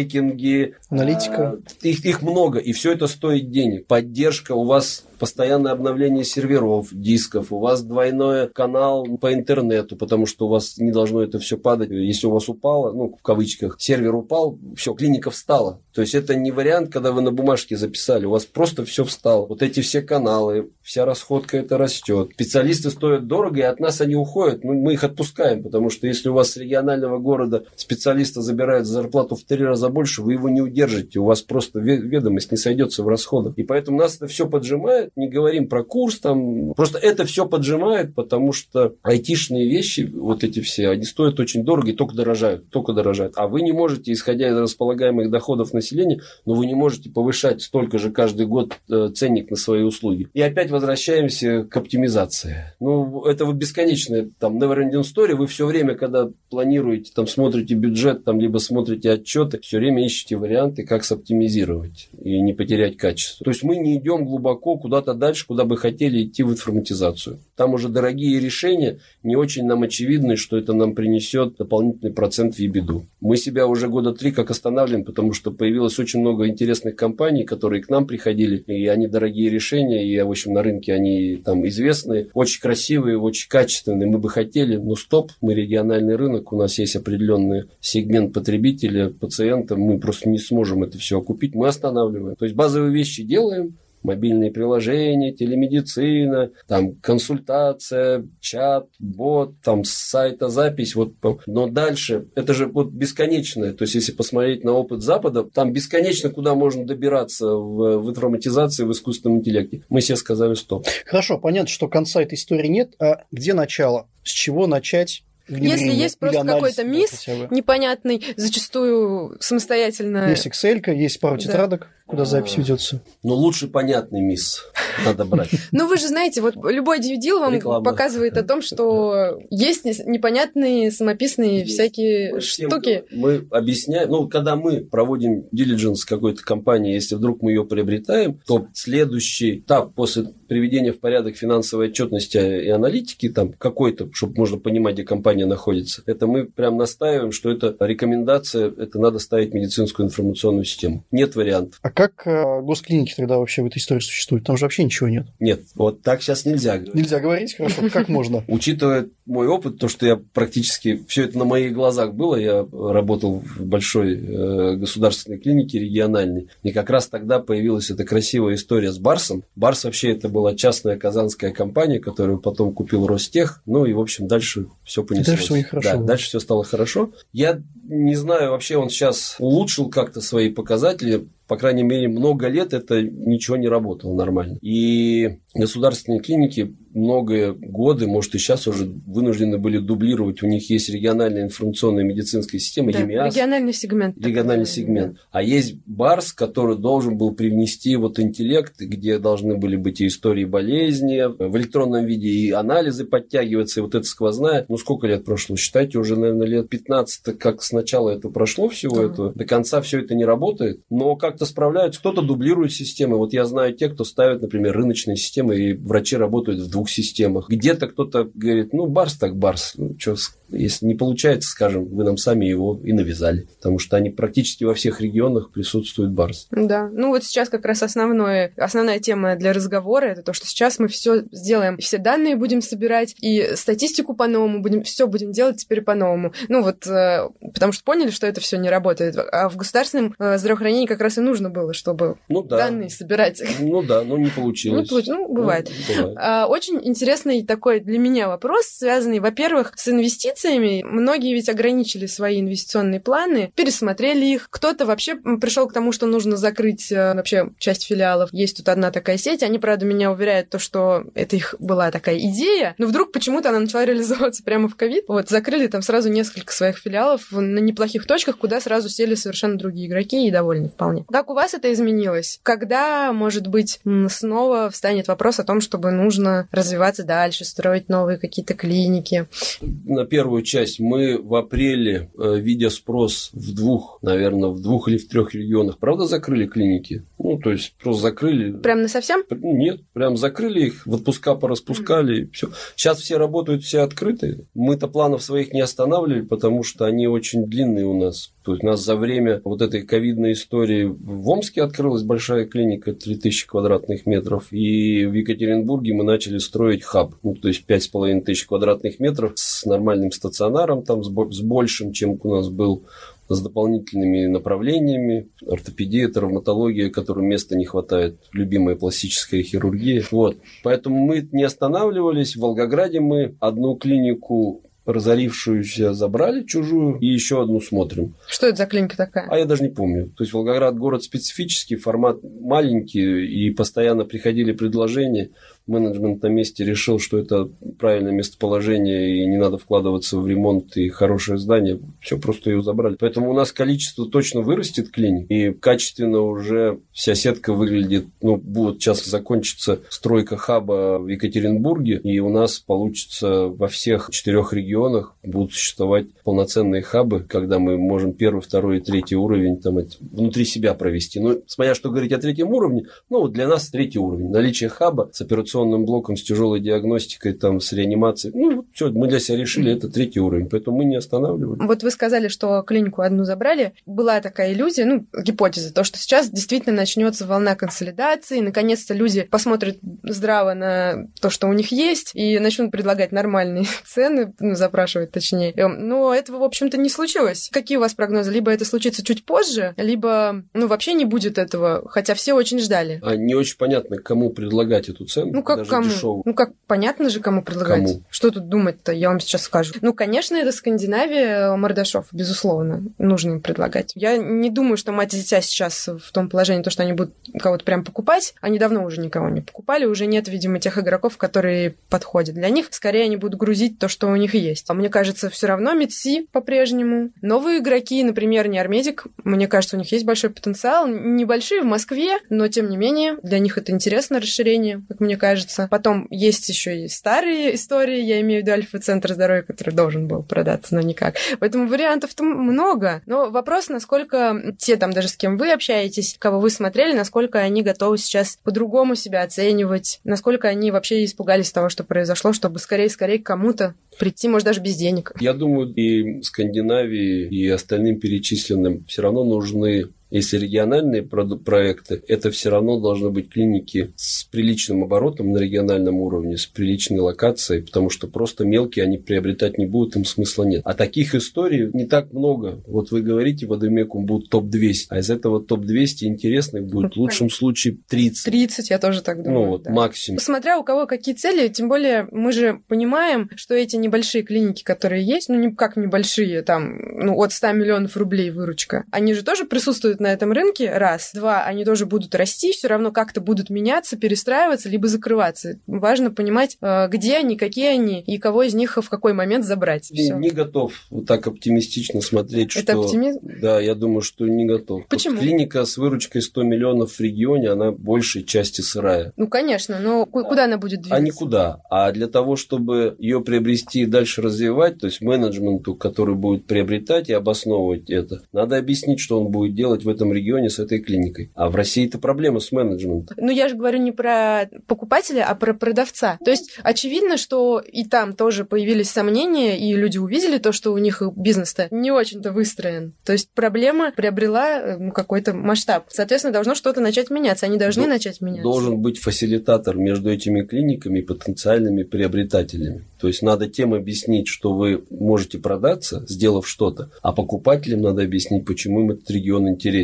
колл-трекинги. Аналитика. А, их, их много, и все это стоит денег. Поддержка у вас постоянное обновление серверов, дисков, у вас двойной канал по интернету, потому что у вас не должно это все падать. Если у вас упало, ну, в кавычках, сервер упал, все, клиника встала. То есть это не вариант, когда вы на бумажке записали, у вас просто все встало. Вот эти все каналы, вся расходка это растет. Специалисты стоят дорого, и от нас они уходят. Ну, мы их отпускаем, потому что если у вас с регионального города специалиста забирают за зарплату в три раза больше, вы его не удержите. У вас просто ведомость не сойдется в расходах. И поэтому нас это все поджимает, не говорим про курс, там, просто это все поджимает, потому что айтишные вещи, вот эти все, они стоят очень дорого и только дорожают, только дорожают. А вы не можете, исходя из располагаемых доходов населения, но вы не можете повышать столько же каждый год э, ценник на свои услуги. И опять возвращаемся к оптимизации. Ну, это вот бесконечная там never ending story. Вы все время, когда планируете, там, смотрите бюджет, там, либо смотрите отчеты, все время ищете варианты, как соптимизировать и не потерять качество. То есть мы не идем глубоко куда куда-то дальше, куда бы хотели идти в информатизацию. Там уже дорогие решения, не очень нам очевидны, что это нам принесет дополнительный процент в ебеду. Мы себя уже года три как останавливаем, потому что появилось очень много интересных компаний, которые к нам приходили, и они дорогие решения, и, в общем, на рынке они там известные, очень красивые, очень качественные. Мы бы хотели, но стоп, мы региональный рынок, у нас есть определенный сегмент потребителя, пациента, мы просто не сможем это все окупить, мы останавливаем. То есть базовые вещи делаем, мобильные приложения, телемедицина, там консультация, чат, бот, там сайта запись, вот, но дальше это же вот бесконечное, то есть если посмотреть на опыт Запада, там бесконечно куда можно добираться в, в информатизации, в искусственном интеллекте. Мы все сказали стоп. Хорошо, понятно, что конца этой истории нет, а где начало? С чего начать? Если есть просто какой-то мисс да, непонятный, зачастую самостоятельно... Есть Excel, есть пару тетрадок. Да куда запись ведется. Но лучше понятный мисс надо брать. Ну, вы же знаете, вот любой DVD вам показывает о том, что есть непонятные самописные всякие штуки. Мы объясняем, ну, когда мы проводим diligence какой-то компании, если вдруг мы ее приобретаем, то следующий этап после приведения в порядок финансовой отчетности и аналитики, там какой-то, чтобы можно понимать, где компания находится, это мы прям настаиваем, что это рекомендация, это надо ставить медицинскую информационную систему. Нет вариантов. А как э, госклиники тогда вообще в этой истории существуют? Там же вообще ничего нет. Нет, вот так сейчас нельзя говорить. Нельзя говорить? Хорошо, как можно? Учитывая мой опыт, то, что я практически все это на моих глазах было, я работал в большой э, государственной клинике региональной, и как раз тогда появилась эта красивая история с Барсом. Барс вообще это была частная казанская компания, которую потом купил Ростех, ну и, в общем, дальше все понеслось. Дальше все хорошо. Да, дальше все стало хорошо. Я не знаю, вообще он сейчас улучшил как-то свои показатели, по крайней мере, много лет это ничего не работало нормально. И государственные клиники многие годы, может и сейчас уже вынуждены были дублировать. У них есть региональная информационная медицинская система, да, ЕМИАС. Региональный сегмент. Региональный такой, сегмент. Да. А есть БАРС, который должен был привнести вот интеллект, где должны были быть и истории болезни, в электронном виде и анализы подтягиваться, и вот это сквозная. Ну, сколько лет прошло? Считайте, уже, наверное, лет 15, как сначала это прошло всего uh-huh. этого. До конца все это не работает, но как-то справляются. Кто-то дублирует системы. Вот я знаю те, кто ставит, например, рыночные системы, и врачи работают в двух двух системах. Где-то кто-то говорит, ну, Барс так Барс. Ну, что, если не получается, скажем, вы нам сами его и навязали. Потому что они практически во всех регионах присутствуют Барс. Да. Ну, вот сейчас как раз основное, основная тема для разговора это то, что сейчас мы все сделаем, все данные будем собирать, и статистику по-новому будем, все будем делать теперь по-новому. Ну, вот, э, потому что поняли, что это все не работает. А в государственном э, здравоохранении как раз и нужно было, чтобы ну, да. данные собирать. Ну да, но не получилось. Не получ... Ну, бывает. Ну, бывает. А, очень интересный такой для меня вопрос, связанный, во-первых, с инвестициями. Многие ведь ограничили свои инвестиционные планы, пересмотрели их. Кто-то вообще пришел к тому, что нужно закрыть э, вообще часть филиалов. Есть тут одна такая сеть. Они, правда, меня уверяют, то, что это их была такая идея, но вдруг почему-то она начала реализовываться прямо в ковид. Вот, закрыли там сразу несколько своих филиалов на неплохих точках, куда сразу сели совершенно другие игроки и довольны вполне. Как у вас это изменилось? Когда, может быть, снова встанет вопрос о том, чтобы нужно развиваться дальше, строить новые какие-то клиники? На первую часть мы в апреле, э, видя спрос в двух, наверное, в двух или в трех регионах, правда, закрыли клиники? Ну, то есть просто закрыли. Прям на совсем? Нет, прям закрыли их, в отпуска пораспускали, mm-hmm. все. Сейчас все работают, все открыты. Мы-то планов своих не останавливали, потому что они очень длинные у нас. То есть у нас за время вот этой ковидной истории в Омске открылась большая клиника 3000 квадратных метров, и в Екатеринбурге мы начали строить хаб, ну, то есть 5500 тысяч квадратных метров с нормальным стационаром, там с большим, чем у нас был с дополнительными направлениями, ортопедия, травматология, которым места не хватает, любимая пластическая хирургия. Вот. Поэтому мы не останавливались. В Волгограде мы одну клинику разорившуюся забрали чужую и еще одну смотрим. Что это за клиника такая? А я даже не помню. То есть Волгоград город специфический, формат маленький, и постоянно приходили предложения менеджмент на месте решил, что это правильное местоположение и не надо вкладываться в ремонт и хорошее здание, все просто ее забрали. Поэтому у нас количество точно вырастет клиник, и качественно уже вся сетка выглядит, ну, будет сейчас закончится стройка хаба в Екатеринбурге, и у нас получится во всех четырех регионах будут существовать полноценные хабы, когда мы можем первый, второй и третий уровень там внутри себя провести. Ну, смотря что говорить о третьем уровне, ну, вот для нас третий уровень. Наличие хаба с операционной операционным блоком, с тяжелой диагностикой, там, с реанимацией. Ну, все, мы для себя решили, это третий уровень, поэтому мы не останавливали. Вот вы сказали, что клинику одну забрали. Была такая иллюзия, ну, гипотеза, то, что сейчас действительно начнется волна консолидации, наконец-то люди посмотрят здраво на то, что у них есть, и начнут предлагать нормальные цены, ну, запрашивать точнее. Эм, но этого, в общем-то, не случилось. Какие у вас прогнозы? Либо это случится чуть позже, либо, ну, вообще не будет этого, хотя все очень ждали. А не очень понятно, кому предлагать эту цену. Ну, как даже кому? дешевую. Ну, как понятно же, кому предлагать. Кому? Что тут думать-то, я вам сейчас скажу. Ну, конечно, это Скандинавия, Мордашов, безусловно, нужно им предлагать. Я не думаю, что мать и дитя сейчас в том положении, то, что они будут кого-то прям покупать. Они давно уже никого не покупали, уже нет, видимо, тех игроков, которые подходят для них. Скорее они будут грузить то, что у них есть. А мне кажется, все равно Медси по-прежнему. Новые игроки, например, не Армедик, мне кажется, у них есть большой потенциал. Небольшие в Москве, но тем не менее, для них это интересное расширение, как мне кажется кажется. Потом есть еще и старые истории, я имею в виду Альфа-центр здоровья, который должен был продаться, но никак. Поэтому вариантов-то много. Но вопрос, насколько те там даже с кем вы общаетесь, кого вы смотрели, насколько они готовы сейчас по-другому себя оценивать, насколько они вообще испугались того, что произошло, чтобы скорее-скорее кому-то прийти, может, даже без денег. Я думаю, и Скандинавии, и остальным перечисленным все равно нужны если региональные проекты, это все равно должны быть клиники с приличным оборотом на региональном уровне, с приличной локацией, потому что просто мелкие они приобретать не будут, им смысла нет. А таких историй не так много. Вот вы говорите, в Адемекум будут топ-200, а из этого топ-200 интересных будет в лучшем случае 30. 30, я тоже так думаю. Ну вот, да. максимум. Смотря у кого какие цели, тем более мы же понимаем, что эти небольшие клиники, которые есть, ну, не как небольшие, там, ну, от 100 миллионов рублей выручка, они же тоже присутствуют присутствуют на этом рынке, раз. Два, они тоже будут расти, все равно как-то будут меняться, перестраиваться, либо закрываться. Важно понимать, э, где они, какие они, и кого из них в какой момент забрать. Не, не готов вот так оптимистично смотреть, Это что... оптимизм? Да, я думаю, что не готов. Почему? Вот клиника с выручкой 100 миллионов в регионе, она большей части сырая. Ну, конечно, но куда она будет двигаться? А никуда. А для того, чтобы ее приобрести и дальше развивать, то есть менеджменту, который будет приобретать и обосновывать это, надо объяснить, что он будет делать в этом регионе с этой клиникой. А в России это проблема с менеджментом. Ну, я же говорю не про покупателя, а про продавца. То есть очевидно, что и там тоже появились сомнения, и люди увидели то, что у них бизнес-то не очень-то выстроен. То есть проблема приобрела э, ну, какой-то масштаб. Соответственно, должно что-то начать меняться. Они должны Д- начать меняться. Должен быть фасилитатор между этими клиниками и потенциальными приобретателями. То есть надо тем объяснить, что вы можете продаться, сделав что-то, а покупателям надо объяснить, почему им этот регион интересен.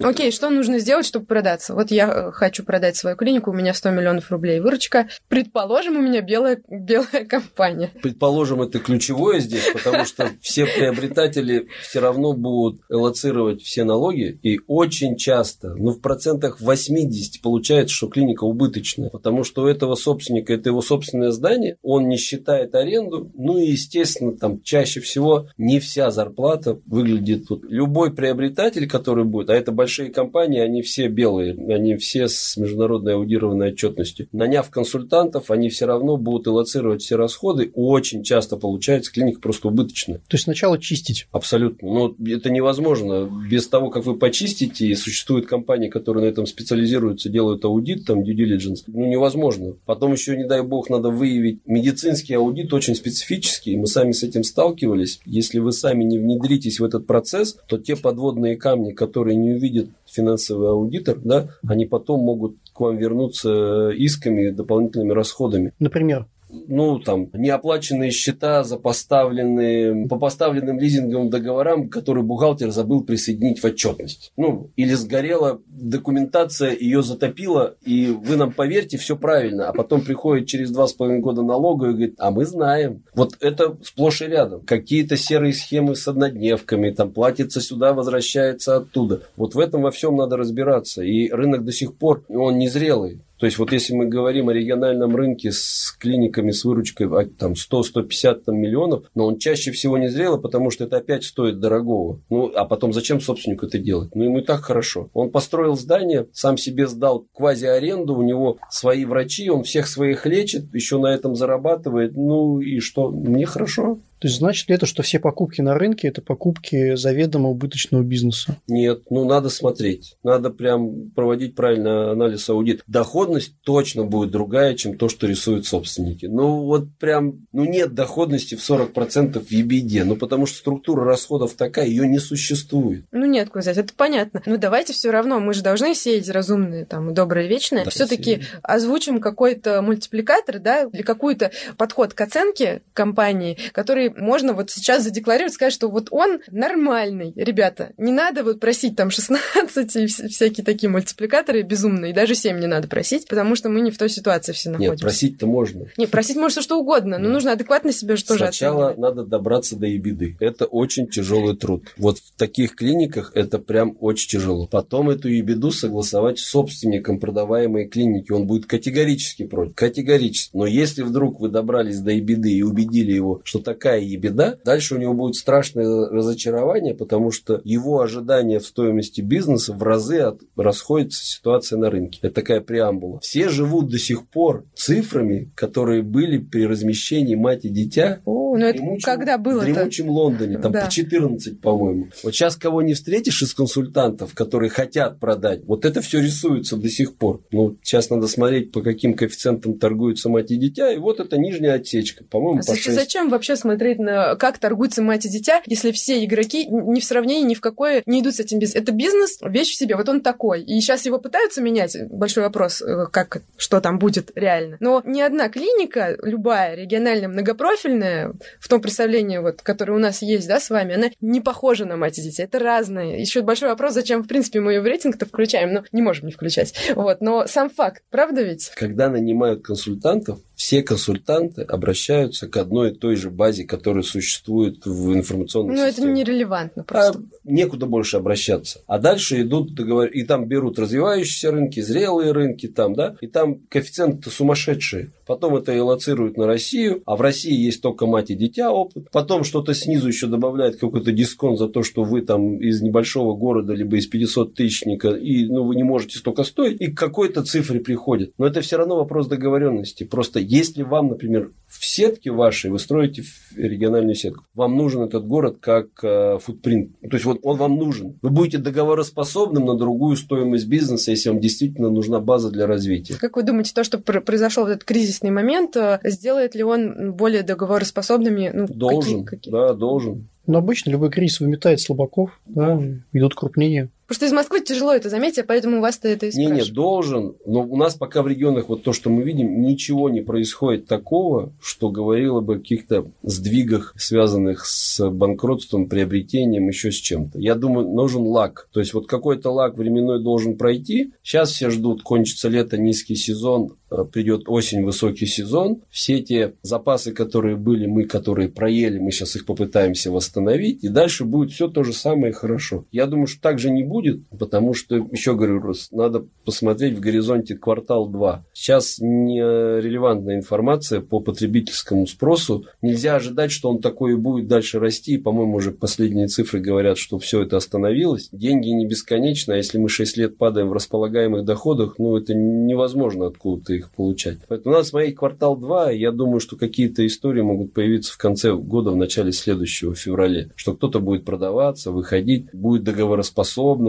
Окей, что нужно сделать, чтобы продаться? Вот я э, хочу продать свою клинику, у меня 100 миллионов рублей выручка. Предположим, у меня белая, белая компания. Предположим, это ключевое здесь, потому что все приобретатели все равно будут элоцировать все налоги, и очень часто, ну в процентах 80 получается, что клиника убыточная, потому что у этого собственника это его собственное здание, он не считает аренду, ну и естественно там чаще всего не вся зарплата выглядит. Вот любой приобретатель, который будет, а это большие компании, они все белые, они все с международной аудированной отчетностью. Наняв консультантов, они все равно будут элоцировать все расходы. Очень часто получается клиника просто убыточная. То есть сначала чистить. Абсолютно. Но это невозможно. Без того, как вы почистите, и существуют компании, которые на этом специализируются, делают аудит, там, due diligence, ну, невозможно. Потом еще, не дай бог, надо выявить медицинский аудит, очень специфический, мы сами с этим сталкивались. Если вы сами не внедритесь в этот процесс, то те подводные камни, которые не увидят будет финансовый аудитор, да, они потом могут к вам вернуться исками, дополнительными расходами. Например? Ну, там, неоплаченные счета за поставленные, по поставленным лизинговым договорам, которые бухгалтер забыл присоединить в отчетность. Ну, или сгорела документация, ее затопила, и вы нам поверьте, все правильно, а потом приходит через два с половиной года налога и говорит, а мы знаем. Вот это сплошь и рядом. Какие-то серые схемы с однодневками, там, платится сюда, возвращается оттуда. Вот в этом во всем надо разбираться. И рынок до сих пор, он незрелый. То есть вот если мы говорим о региональном рынке с клиниками с выручкой а, там 100-150 там, миллионов, но он чаще всего не зрелый, потому что это опять стоит дорогого. Ну, а потом зачем собственнику это делать? Ну, ему и так хорошо. Он построил здание, сам себе сдал квази-аренду, у него свои врачи, он всех своих лечит, еще на этом зарабатывает. Ну и что? Мне хорошо. То есть значит ли это, что все покупки на рынке – это покупки заведомо убыточного бизнеса? Нет, ну надо смотреть. Надо прям проводить правильный анализ аудит. Доходность точно будет другая, чем то, что рисуют собственники. Ну вот прям, ну нет доходности в 40% в EBD, ну потому что структура расходов такая, ее не существует. Ну нет, куда это понятно. Ну давайте все равно, мы же должны сеять разумные, там, добрые, вечные. Да, Все-таки озвучим какой-то мультипликатор, да, или какой-то подход к оценке компании, который можно вот сейчас задекларировать, сказать, что вот он нормальный. Ребята, не надо вот просить там 16 и всякие такие мультипликаторы безумные, даже 7 не надо просить, потому что мы не в той ситуации все находимся. Нет, просить-то можно. Не, просить можно что угодно, но нужно адекватно себе же тоже Сначала оценивать. надо добраться до ебеды. Это очень тяжелый труд. Вот в таких клиниках это прям очень тяжело. Потом эту ебеду согласовать с собственником продаваемой клиники. Он будет категорически против. Категорически. Но если вдруг вы добрались до ебеды и убедили его, что такая такая ебеда, дальше у него будет страшное разочарование, потому что его ожидания в стоимости бизнеса в разы от, расходятся ситуация на рынке. Это такая преамбула. Все живут до сих пор цифрами, которые были при размещении мать и дитя. О, ну это дремучем, когда было В дремучем Лондоне, там да. по 14, по-моему. Вот сейчас кого не встретишь из консультантов, которые хотят продать, вот это все рисуется до сих пор. Ну, сейчас надо смотреть, по каким коэффициентам торгуются мать и дитя, и вот это нижняя отсечка, по-моему, а по 6. Зачем вообще смотреть смотреть на как торгуется мать и дитя, если все игроки ни в сравнении, ни в какое не идут с этим бизнесом. Это бизнес, вещь в себе, вот он такой. И сейчас его пытаются менять, большой вопрос, э, как, что там будет реально. Но ни одна клиника, любая региональная, многопрофильная, в том представлении, вот, которое у нас есть, да, с вами, она не похожа на мать и дитя. Это разные. Еще большой вопрос, зачем, в принципе, мы ее в рейтинг-то включаем, но не можем не включать. Вот, но сам факт, правда ведь? Когда нанимают консультантов, все консультанты обращаются к одной и той же базе, которая существует в информационном Ну, это нерелевантно просто. А некуда больше обращаться. А дальше идут договор... и там берут развивающиеся рынки, зрелые рынки, там, да, и там коэффициенты сумасшедшие. Потом это элоцируют на Россию, а в России есть только мать и дитя опыт, потом что-то снизу еще добавляет какой-то дисконт за то, что вы там из небольшого города, либо из 500 тысячника, и ну, вы не можете столько стоить, и к какой-то цифре приходит. Но это все равно вопрос договоренности. Просто если вам, например, в сетке вашей вы строите региональную сетку, вам нужен этот город как э, футпринт. То есть вот он вам нужен. Вы будете договороспособным на другую стоимость бизнеса, если вам действительно нужна база для развития. Как вы думаете, то, что произошел этот кризисный момент, э, сделает ли он более договороспособными? Ну, должен, какие, какие? да, должен. Но обычно любой кризис выметает слабаков, да, идут крупнения. Потому что из Москвы тяжело это заметить, поэтому у вас-то это и Не, не, должен. Но у нас пока в регионах вот то, что мы видим, ничего не происходит такого, что говорило бы о каких-то сдвигах, связанных с банкротством, приобретением, еще с чем-то. Я думаю, нужен лак. То есть вот какой-то лак временной должен пройти. Сейчас все ждут, кончится лето, низкий сезон, э, придет осень, высокий сезон. Все те запасы, которые были, мы, которые проели, мы сейчас их попытаемся восстановить. И дальше будет все то же самое хорошо. Я думаю, что так же не будет будет, потому что, еще говорю, надо посмотреть в горизонте квартал 2. Сейчас не релевантная информация по потребительскому спросу. Нельзя ожидать, что он такой и будет дальше расти. По-моему, уже последние цифры говорят, что все это остановилось. Деньги не бесконечны, а если мы 6 лет падаем в располагаемых доходах, ну, это невозможно откуда-то их получать. Поэтому надо смотреть квартал 2. Я думаю, что какие-то истории могут появиться в конце года, в начале следующего, в феврале. Что кто-то будет продаваться, выходить, будет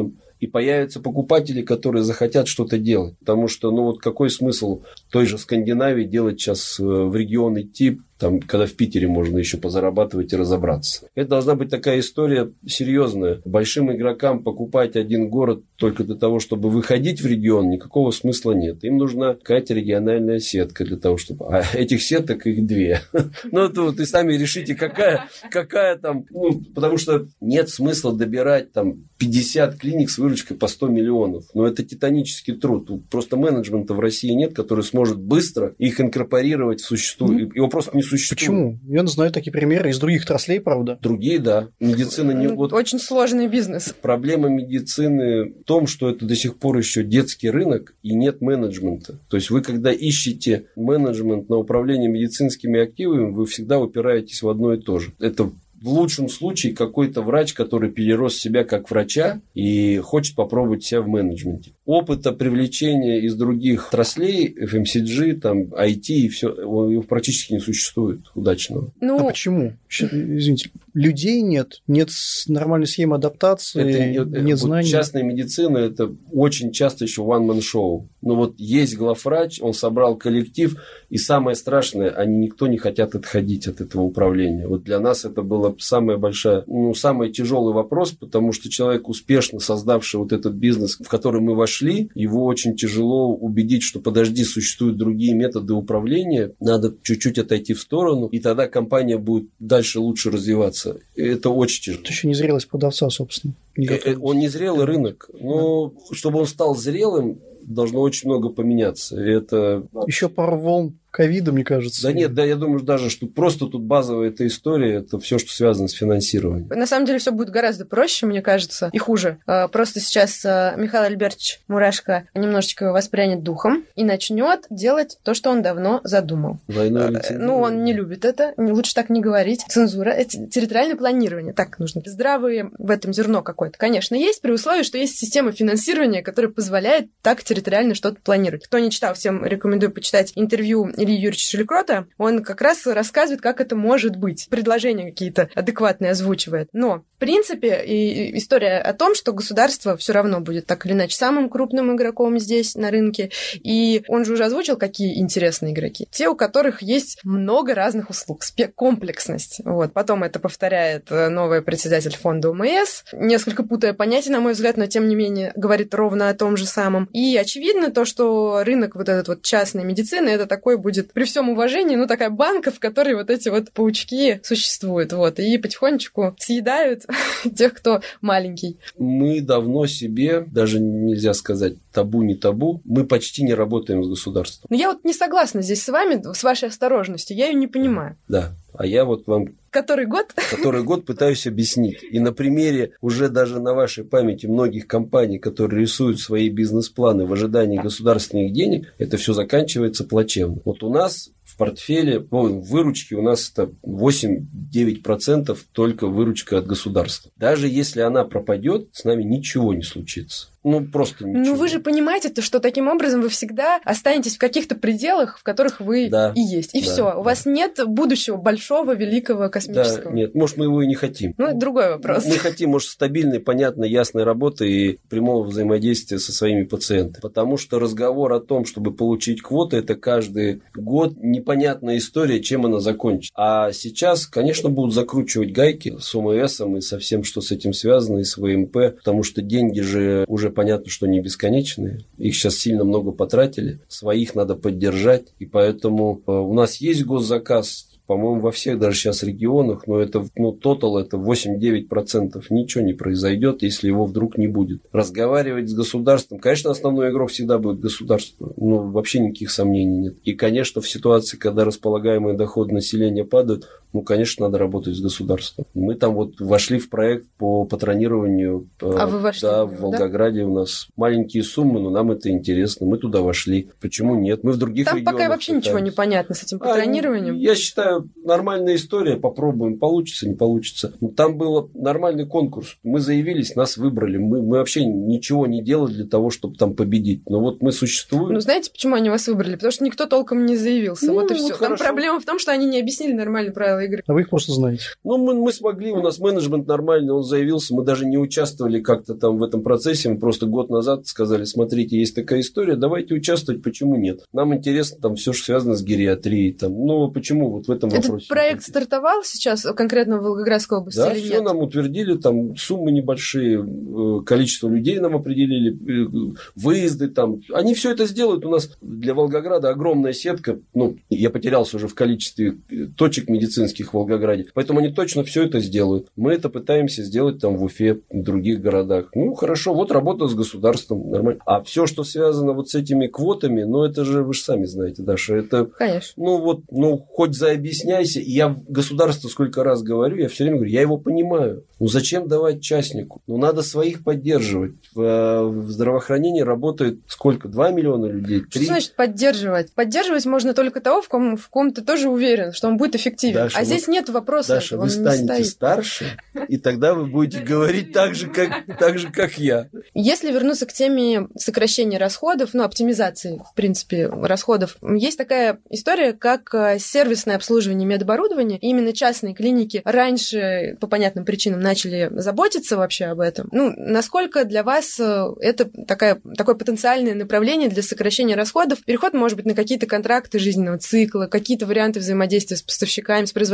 договороспособным, и появятся покупатели, которые захотят что-то делать. Потому что, ну вот какой смысл той же Скандинавии делать сейчас э, в регион идти, там, когда в Питере можно еще позарабатывать и разобраться. Это должна быть такая история серьезная. Большим игрокам покупать один город только для того, чтобы выходить в регион, никакого смысла нет. Им нужна какая-то региональная сетка для того, чтобы... А этих сеток их две. Ну, это вот и сами решите, какая, какая там... Ну, потому что нет смысла добирать там 50 клиник с выручкой по 100 миллионов. Но это титанический труд. Просто менеджмента в России нет, который сможет быстро их инкорпорировать в существующее. Его просто не существует. Почему? Я знаю такие примеры из других отраслей, правда. Другие, да. Медицина не... Вот... Очень сложный бизнес. Проблема медицины в том, что это до сих пор еще детский рынок и нет менеджмента. То есть вы, когда ищете менеджмент на управление медицинскими активами, вы всегда упираетесь в одно и то же. Это в лучшем случае какой-то врач, который перерос себя как врача и хочет попробовать себя в менеджменте. Опыта привлечения из других отраслей, FMCG, там, IT и все, его практически не существует удачного. Ну... А почему? Извините, людей нет, нет нормальной схемы адаптации, это, нет вот знаний. Частная медицина – это очень часто еще one-man-шоу. Ну вот есть главврач, он собрал коллектив, и самое страшное, они никто не хотят отходить от этого управления. Вот для нас это было самая большая, ну, самый тяжелый вопрос, потому что человек, успешно создавший вот этот бизнес, в который мы вошли, его очень тяжело убедить, что подожди, существуют другие методы управления, надо чуть-чуть отойти в сторону, и тогда компания будет дальше лучше развиваться. Это очень тяжело. Это еще не зрелость продавца, собственно. Э, э, он не зрелый рынок, но да. чтобы он стал зрелым, должно очень много поменяться. И это... Еще пару волн ковида, мне кажется. Да нет, да, я думаю даже, что просто тут базовая эта история, это все, что связано с финансированием. На самом деле все будет гораздо проще, мне кажется, и хуже. А, просто сейчас а, Михаил Альбертович Мурашко немножечко воспрянет духом и начнет делать то, что он давно задумал. Войну а, Ну, он не любит это, лучше так не говорить. Цензура, это территориальное планирование, так нужно. Здравые в этом зерно какое-то, конечно, есть, при условии, что есть система финансирования, которая позволяет так территориально что-то планировать. Кто не читал, всем рекомендую почитать интервью Ильи Юрьевича Шеликрота, он как раз рассказывает, как это может быть. Предложения какие-то адекватные озвучивает. Но, в принципе, и история о том, что государство все равно будет так или иначе самым крупным игроком здесь на рынке. И он же уже озвучил, какие интересные игроки. Те, у которых есть много разных услуг, комплексность. Вот. Потом это повторяет э, новый председатель фонда УМС, несколько путая понятия, на мой взгляд, но тем не менее говорит ровно о том же самом. И очевидно то, что рынок вот этот вот частной медицины, это такой будет будет при всем уважении, ну, такая банка, в которой вот эти вот паучки существуют, вот, и потихонечку съедают тех, кто маленький. Мы давно себе, даже нельзя сказать табу, не табу, мы почти не работаем с государством. Но я вот не согласна здесь с вами, с вашей осторожностью, я ее не понимаю. Да. А я вот вам Который год? который год пытаюсь объяснить. И на примере уже даже на вашей памяти многих компаний, которые рисуют свои бизнес-планы в ожидании государственных денег, это все заканчивается плачевно. Вот у нас в портфеле, ну, в выручке у нас это 8-9% только выручка от государства. Даже если она пропадет, с нами ничего не случится. Ну, просто ничего. Ну, вы же понимаете, то, что таким образом вы всегда останетесь в каких-то пределах, в которых вы Да. и есть. И Да, все. да. У вас нет будущего большого, великого Да, космического. нет, может, мы его и не хотим. Ну, это другой вопрос. Мы хотим, может, стабильной, понятной, ясной работы и прямого взаимодействия со своими пациентами. Потому что разговор о том, чтобы получить квоты, это каждый год непонятная история, чем она закончится. А сейчас, конечно, будут закручивать гайки с ОМСом и со всем, что с этим связано, и с ВМП, потому что деньги же уже понятно, что не бесконечные. Их сейчас сильно много потратили. Своих надо поддержать. И поэтому э, у нас есть госзаказ по-моему, во всех даже сейчас регионах, но это, ну, тотал это 8-9%. Ничего не произойдет, если его вдруг не будет. Разговаривать с государством, конечно, основной игрок всегда будет государство, но вообще никаких сомнений нет. И, конечно, в ситуации, когда располагаемые доходы населения падают, ну, конечно, надо работать с государством. Мы там вот вошли в проект по патронированию. э, А вы вошли Да, в него, в да? Волгограде у нас маленькие суммы, но нам это интересно. Мы туда вошли. Почему нет? Мы в других Там регионах пока вообще ничего не пытаемся. понятно с этим А, патронированием. Я считаю, нормальная история. Попробуем, получится, не получится. Ну, Там был нормальный конкурс. Мы заявились, нас выбрали. Мы, мы вообще ничего не делали для того, чтобы там победить. Но вот мы существуем. Ну, знаете, почему они вас выбрали? Потому что никто толком не заявился. Ну, вот и вот все. Там хорошо. проблема в том, что они не объяснили нормальные правила игры. А вы их просто знаете. Ну, мы, мы смогли, у нас менеджмент нормальный, он заявился, мы даже не участвовали как-то там в этом процессе, мы просто год назад сказали, смотрите, есть такая история, давайте участвовать, почему нет? Нам интересно там все, что связано с гериатрией, там, ну, почему вот в этом Этот вопросе? проект стартовал сейчас конкретно в Волгоградской области Да, или все нет? нам утвердили, там суммы небольшие, э, количество людей нам определили, э, выезды там. Они все это сделают. У нас для Волгограда огромная сетка. Ну, я потерялся уже в количестве э, точек медицинских в Волгограде. Поэтому они точно все это сделают. Мы это пытаемся сделать там в Уфе, в других городах. Ну, хорошо, вот работа с государством, нормально. А все, что связано вот с этими квотами, ну, это же, вы же сами знаете, Даша, это Конечно. ну вот, ну хоть заобъясняйся. Я государству сколько раз говорю, я все время говорю, я его понимаю. Ну зачем давать частнику? Ну надо своих поддерживать. В, в здравоохранении работает сколько? 2 миллиона людей? Что Три? значит поддерживать? Поддерживать можно только того, в ком, в ком ты тоже уверен, что он будет эффективен. Даша, а вот- здесь нет вопроса. Даша, вы станете старше, и тогда вы будете говорить так же, как, так же, как я. Если вернуться к теме сокращения расходов, ну, оптимизации, в принципе, расходов, есть такая история, как э, сервисное обслуживание медоборудования. И именно частные клиники раньше, по понятным причинам, начали заботиться вообще об этом. Ну, насколько для вас э, это такая, такое потенциальное направление для сокращения расходов? Переход, может быть, на какие-то контракты жизненного цикла, какие-то варианты взаимодействия с поставщиками, с производителями?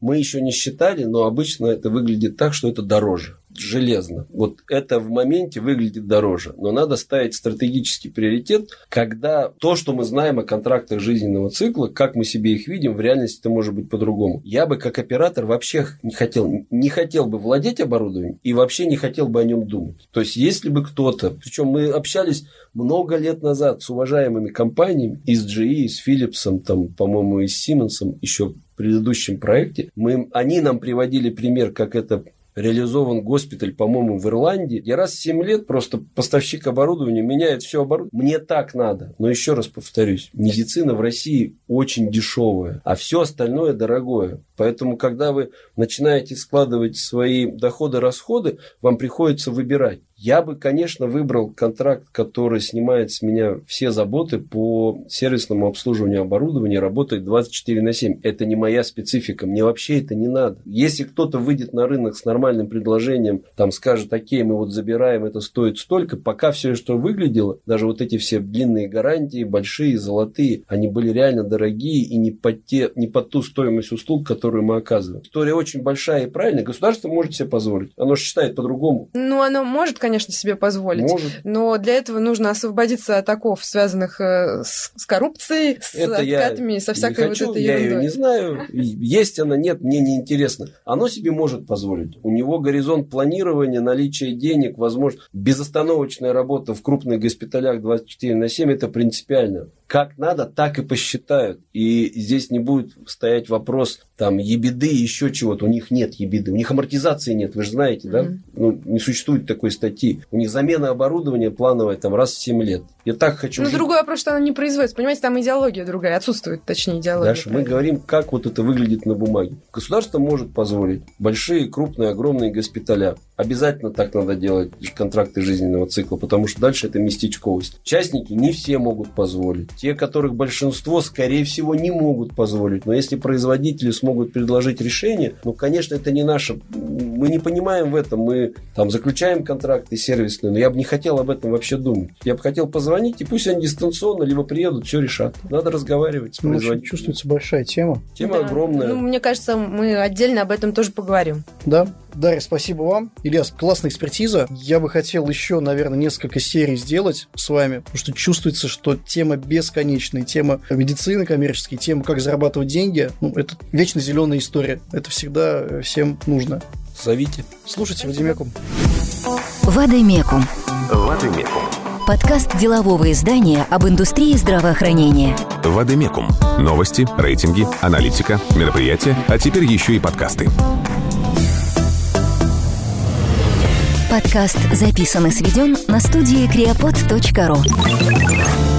Мы еще не считали, но обычно это выглядит так, что это дороже. Железно. Вот это в моменте выглядит дороже. Но надо ставить стратегический приоритет, когда то, что мы знаем о контрактах жизненного цикла, как мы себе их видим, в реальности это может быть по-другому. Я бы как оператор вообще не хотел, не хотел бы владеть оборудованием и вообще не хотел бы о нем думать. То есть, если бы кто-то, причем мы общались много лет назад с уважаемыми компаниями из GE, с Philips, там, по-моему, и с Siemens, еще предыдущем проекте, мы, они нам приводили пример, как это реализован госпиталь, по-моему, в Ирландии, где раз в 7 лет просто поставщик оборудования меняет все оборудование. Мне так надо. Но еще раз повторюсь, медицина в России очень дешевая, а все остальное дорогое. Поэтому, когда вы начинаете складывать свои доходы-расходы, вам приходится выбирать. Я бы, конечно, выбрал контракт, который снимает с меня все заботы по сервисному обслуживанию оборудования, работает 24 на 7. Это не моя специфика, мне вообще это не надо. Если кто-то выйдет на рынок с нормальным предложением, там скажет, окей, мы вот забираем, это стоит столько, пока все, что выглядело, даже вот эти все длинные гарантии, большие, золотые, они были реально дорогие и не под, те, не под ту стоимость услуг, которую мы оказываем. История очень большая и правильная, государство может себе позволить. Оно же считает по-другому. Ну, оно может, конечно, себе позволить. Может. Но для этого нужно освободиться от оков, связанных э, с, с коррупцией, с Это я откатами, со всякой не хочу, вот этой я ерундой. ее не знаю. Есть она, нет, мне не интересно. Оно себе может позволить. У него горизонт планирования, наличие денег, возможно, безостановочная работа в крупных госпиталях 24 на 7 это принципиально. Как надо, так и посчитают. И здесь не будет стоять вопрос там ебеды, еще чего-то. У них нет ебеды, у них амортизации нет, вы же знаете, да? Mm-hmm. Ну, не существует такой статьи. У них замена оборудования плановая там раз в 7 лет. Я так хочу... Ну, жить. другой вопрос, что она не производится. Понимаете, там идеология другая, отсутствует, точнее, идеология. Даша, мы говорим, как вот это выглядит на бумаге. Государство может позволить большие, крупные, огромные госпиталя. Обязательно так надо делать контракты жизненного цикла, потому что дальше это местечковость. Частники не все могут позволить. Те, которых большинство, скорее всего, не могут позволить. Но если производители смогут предложить решение, ну, конечно, это не наше. Мы не понимаем в этом. Мы там заключаем контракты сервисные, но я бы не хотел об этом вообще думать. Я бы хотел позвонить, и пусть они дистанционно либо приедут, все решат. Надо разговаривать с ну, производителем. Чувствуется большая тема. Тема да. огромная. Ну, мне кажется, мы отдельно об этом тоже поговорим. Да. Дарья, спасибо вам. Ильяс, классная экспертиза. Я бы хотел еще, наверное, несколько серий сделать с вами, потому что чувствуется, что тема бесконечная, тема медицины коммерческой, тема как зарабатывать деньги, ну, это вечно зеленая история. Это всегда всем нужно. Зовите. Слушайте Вадимекум. Вадимекум. Вадимекум. Подкаст делового издания об индустрии здравоохранения. Вадимекум. Новости, рейтинги, аналитика, мероприятия, а теперь еще и подкасты. Подкаст записан и сведен на студии creapod.ru